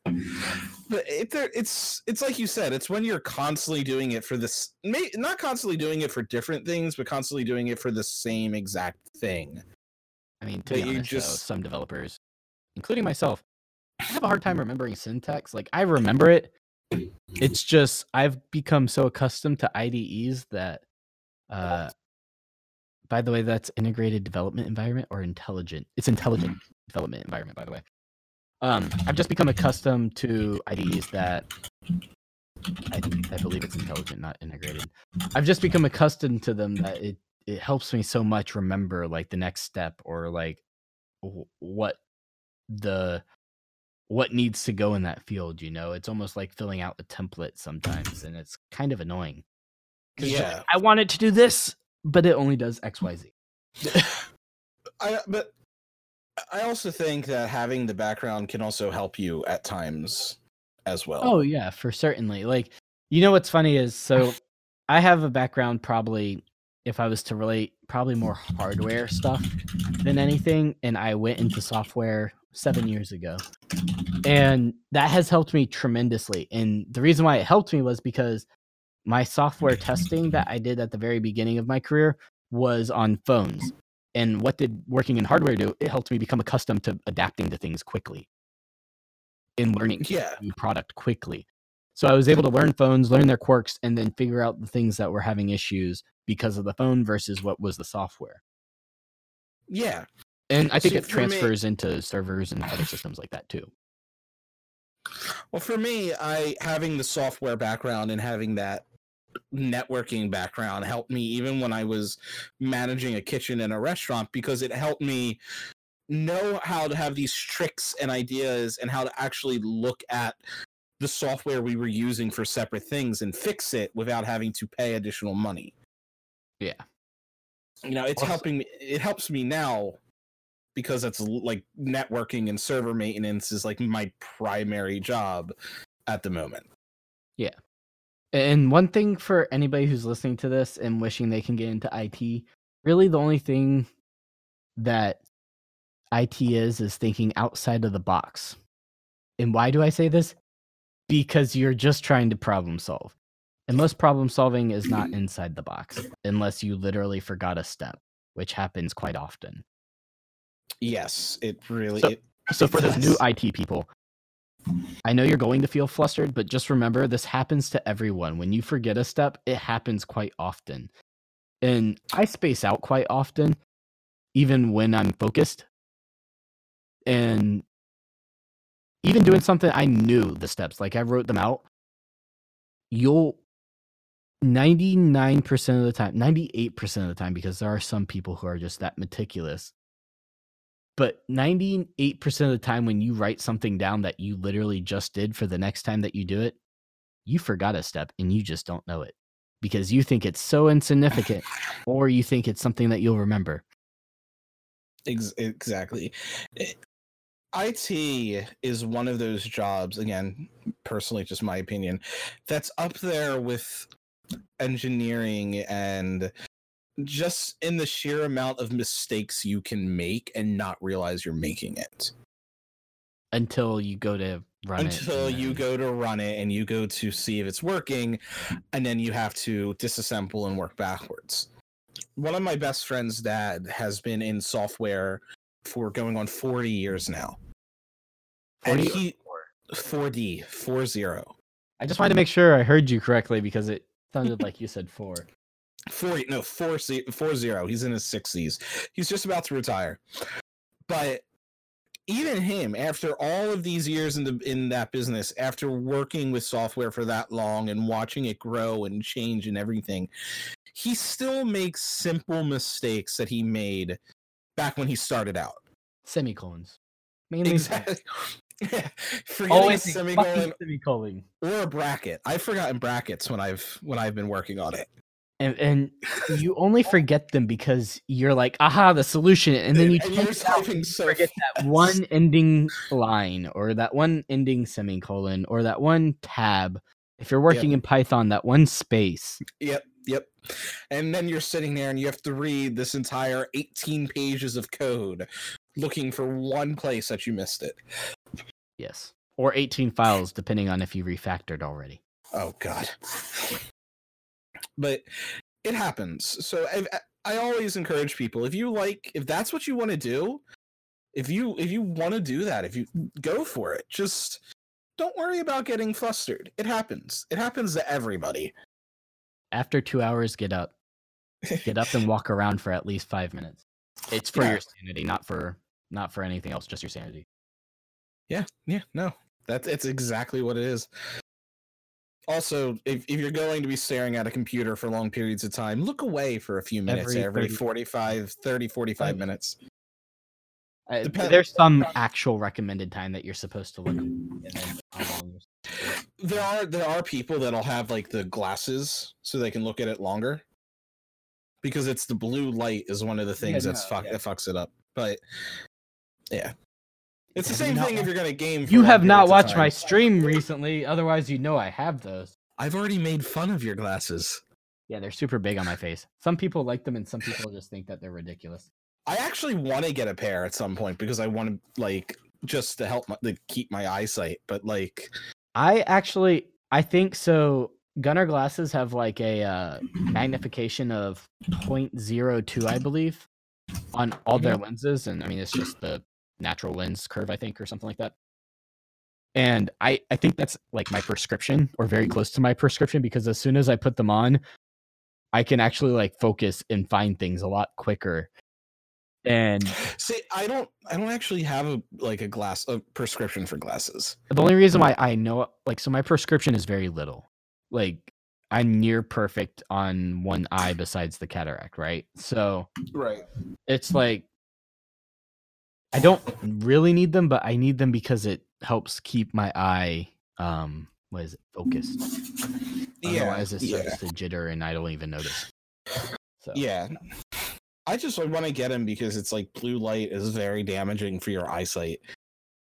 But it, it's it's like you said. It's when you're constantly doing it for this, may, not constantly doing it for different things, but constantly doing it for the same exact thing. I mean, to But be you honest, though, just- some developers, including myself, I have a hard time remembering syntax. Like I remember it. It's just I've become so accustomed to IDEs that uh by the way, that's integrated development environment or intelligent. It's intelligent development environment, by the way. Um, I've just become accustomed to IDEs that I, I believe it's intelligent, not integrated. I've just become accustomed to them that it it helps me so much remember like the next step or like wh- what the what needs to go in that field you know it's almost like filling out a template sometimes and it's kind of annoying Yeah. i want it to do this but it only does xyz I but I also think that having the background can also help you at times as well. oh yeah for certainly like you know what's funny is so i have a background probably if i was to relate probably more hardware stuff than anything and i went into software seven years ago. And that has helped me tremendously. And the reason why it helped me was because my software testing that i did at the very beginning of my career was on phones. And what did working in hardware do? It helped me become accustomed to adapting to things quickly. And learning Yeah. new product quickly. So i was able to learn phones learn their quirks and then figure out the things that were having issues because of the phone versus what was the software. Yeah. And i think See, it for me- transfers into servers and other systems like that too Well, for me, I having the software background and having that networking background helped me even when I was managing a kitchen in a restaurant because it helped me know how to have these tricks and ideas and how to actually look at the software we were using for separate things and fix it without having to pay additional money. Yeah. You know, it's Also- helping me it helps me now because it's l- like networking and server maintenance is like my primary job at the moment. Yeah. And one thing for anybody who's listening to this and wishing they can get into IT, really the only thing that IT is is thinking outside of the box. And why do I say this? Because you're just trying to problem solve. And most problem solving is not inside the box unless you literally forgot a step, which happens quite often. Yes, it really. So- it, So for those new. IT people, I know you're going to feel flustered, but just remember this happens to everyone. When you forget a step, it happens quite often. And I space out quite often, even when I'm focused. And even doing something I knew the steps, like I wrote them out, you'll 99% of the time, 98% of the time, because there are some people who are just that meticulous. But 98% of the time, when you write something down that you literally just did for the next time that you do it, you forgot a step and you just don't know it because you think it's so insignificant or you think it's something that you'll remember. Exactly. It- IT is one of those jobs, again, personally, just my opinion, that's up there with engineering and just in the sheer amount of mistakes you can make and not realize you're making it. Until you go to run it. until and you then- go to run it and you go to see if it's working and then you have to disassemble and work backwards. One of my best friend's dad has been in software for going on 40 years now. And 40 or he four? 4d 40 I just wanted to make sure I heard you correctly because it sounded like you said four. 40 no 40 40 he's in his 60s he's just about to retire. But even him after all of these years in the in that business after working with software for that long and watching it grow and change and everything he still makes simple mistakes that he made back when he started out. Semicolons. Mainly exactly forgetting Always a semicolon semicolon. or a bracket. I've forgotten brackets when i've when i've been working on it And, and you only forget them because you're like, aha, the solution. And then you and you're it out typing and so forget that one ending line or that one ending semicolon or that one tab. If you're working in Python, that one space. Yep, yep. And then you're sitting there and you have to read this entire 18 pages of code looking for one place that you missed it. Yes. Or 18 files, depending on if you refactored already. Oh god. But it happens. So I, I always encourage people if you like if that's what you want to do, if you if you want to do that, if you go for it, just don't worry about getting flustered. It happens. It happens to everybody. After two hours, get up. Get up and walk around for at least five minutes. It's for Yeah. your sanity, not for not for anything else, just your sanity. Yeah, yeah, no. That's it's exactly what it is. Also, if, if you're going to be staring at a computer for long periods of time, look away for a few minutes Every every, 30 45, 30, 45 Five. minutes. Depend- there's some actual recommended time that you're supposed to look at, and then how long you're- There are there are people that'll have like the glasses so they can look at it longer. Because it's the blue light is one of the things that's no, fuck yeah. that fucks it up. But yeah. It's the same thing if you're gonna game. for You have not watched my stream recently, otherwise you know I have those. I've already made fun of your glasses. Yeah, they're super big on my face. Some people like them, and some people just think that they're ridiculous. I actually want to get a pair at some point because I want to like just to help my, to keep my eyesight. But like, I actually, I think so. Gunnar glasses have like a uh, magnification of 0.02, I believe, on all their lenses, and I mean it's just the natural lens curve, I think, or something like that. And I, I think that's like my prescription, or very mm-hmm. close to my prescription, because as soon as I put them on, I can actually like focus and find things a lot quicker. And see, I don't, I don't actually have a like a glass, a prescription for glasses. the only reason why I know like so my prescription is very little. Like I'm near perfect on one eye besides the cataract, right? So Right. it's like I don't really need them, but I need them because it helps keep my eye um what is it focused. Yeah. Otherwise it Yeah. starts to jitter and I don't even notice. So Yeah. I just want to get them because it's like blue light is very damaging for your eyesight.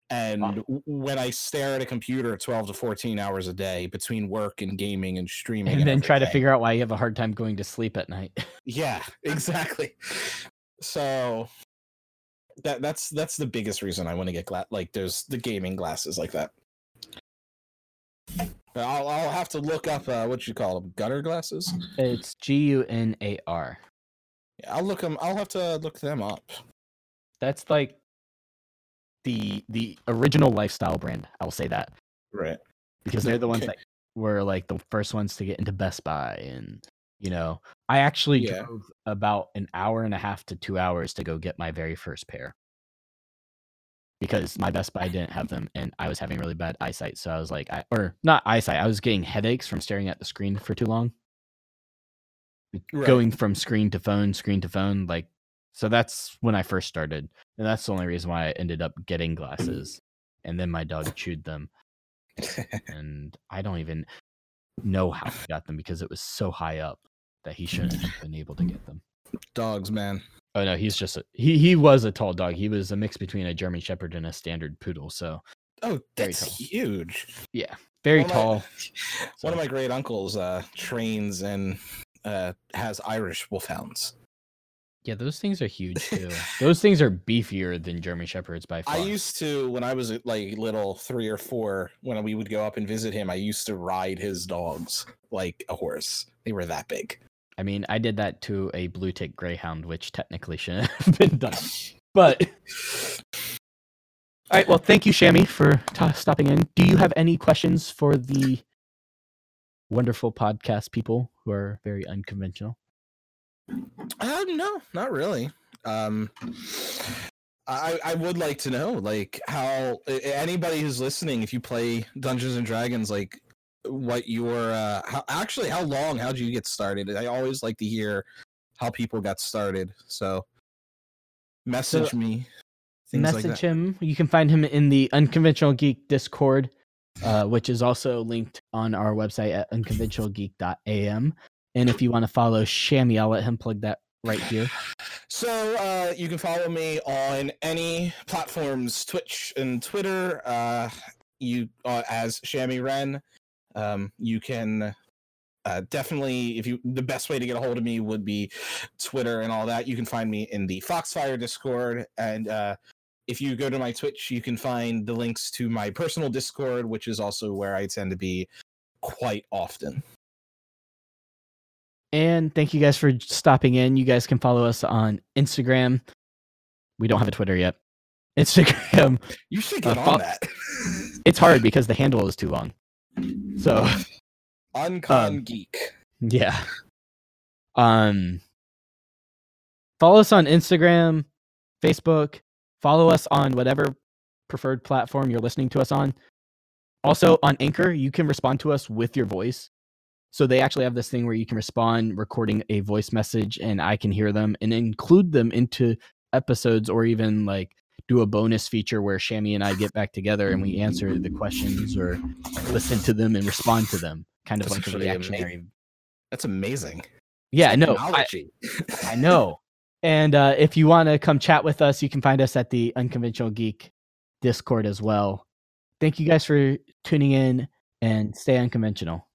And Ah. w- when I stare at a computer 12 to 14 hours a day between work and gaming and streaming, and then try to figure out why you have a hard time going to sleep at night. Yeah, exactly. So that that's that's the biggest reason I want to get gla- like there's the gaming glasses like that. I'll I'll have to look up uh, what you call them Gunnar glasses. it's G U N A R. Yeah, I'll look them. I'll have to look them up. That's like the the original lifestyle brand. I'll say that. Right. because they're the ones Okay. that were like the first ones to get into Best Buy and you know I actually Yeah. drove about an hour and a half to 2 hours to go get my very first pair because my Best Buy didn't have them and I was having really bad eyesight so I was like I or not eyesight I was getting headaches from staring at the screen for too long Right. going from screen to phone, screen to phone. Like, so that's when I first started, and that's the only reason why I ended up getting glasses. And then my dog chewed them, and I don't even know how he got them because it was so high up that he shouldn't have been able to get them. Dogs, man. Oh no, he's just a he. He was a tall dog. He was a mix between a German Shepherd and a standard poodle. So Oh, that's huge. Yeah, very One of my- tall. One of my great uncles uh, trains and uh, has Irish wolfhounds. Yeah, those things are huge too. those things are beefier than German Shepherds by far. I used to when I was like little, three or four, when we would go up and visit him. I used to ride his dogs like a horse. They were that big. I mean, I did that to a blue tick greyhound, which technically shouldn't have been done. But all right, well, thank you, Shammy, for t- stopping in. Do you have any questions for the wonderful podcast people who are very unconventional? Uh, no, not really. Um, I I would like to know like how anybody who's listening, if you play Dungeons and Dragons, like what your uh, how actually how long how did you get started? I always like to hear how people got started. So message me. Things Message like him. You can find him in the Unconventional Geek Discord, uh, which is also linked on our website at unconventionalgeek.am. And if you want to follow Shammy, I'll let him plug that right here. So uh, you can follow me on any platforms, Twitch and Twitter. Uh, you uh, as Shammy Ren. Um, you can uh, definitely, if you the best way to get a hold of me would be Twitter and all that. You can find me in the Foxfire Discord, and uh, if you go to my Twitch, you can find the links to my personal Discord, which is also where I tend to be quite often. And thank you guys for stopping in. You guys can follow us on Instagram. We don't have a Twitter yet. Instagram. You should Uh, get fo- on that. It's hard because the handle is too long. So Uncon Um, Geek. yeah. Um follow us on Instagram, Facebook, follow us on whatever preferred platform you're listening to us on. Also on Anchor, you can respond to us with your voice. So they actually have this thing where you can respond recording a voice message and I can hear them and include them into episodes or even like do a bonus feature where Shammy and I get back together and we answer the questions or listen to them and respond to them. Kind of That's like a reactionary. That's amazing. Yeah, no, I. I know. And uh, if you want to come chat with us, you can find us at the Unconventional Geek Discord as well. Thank you guys for tuning in and stay unconventional.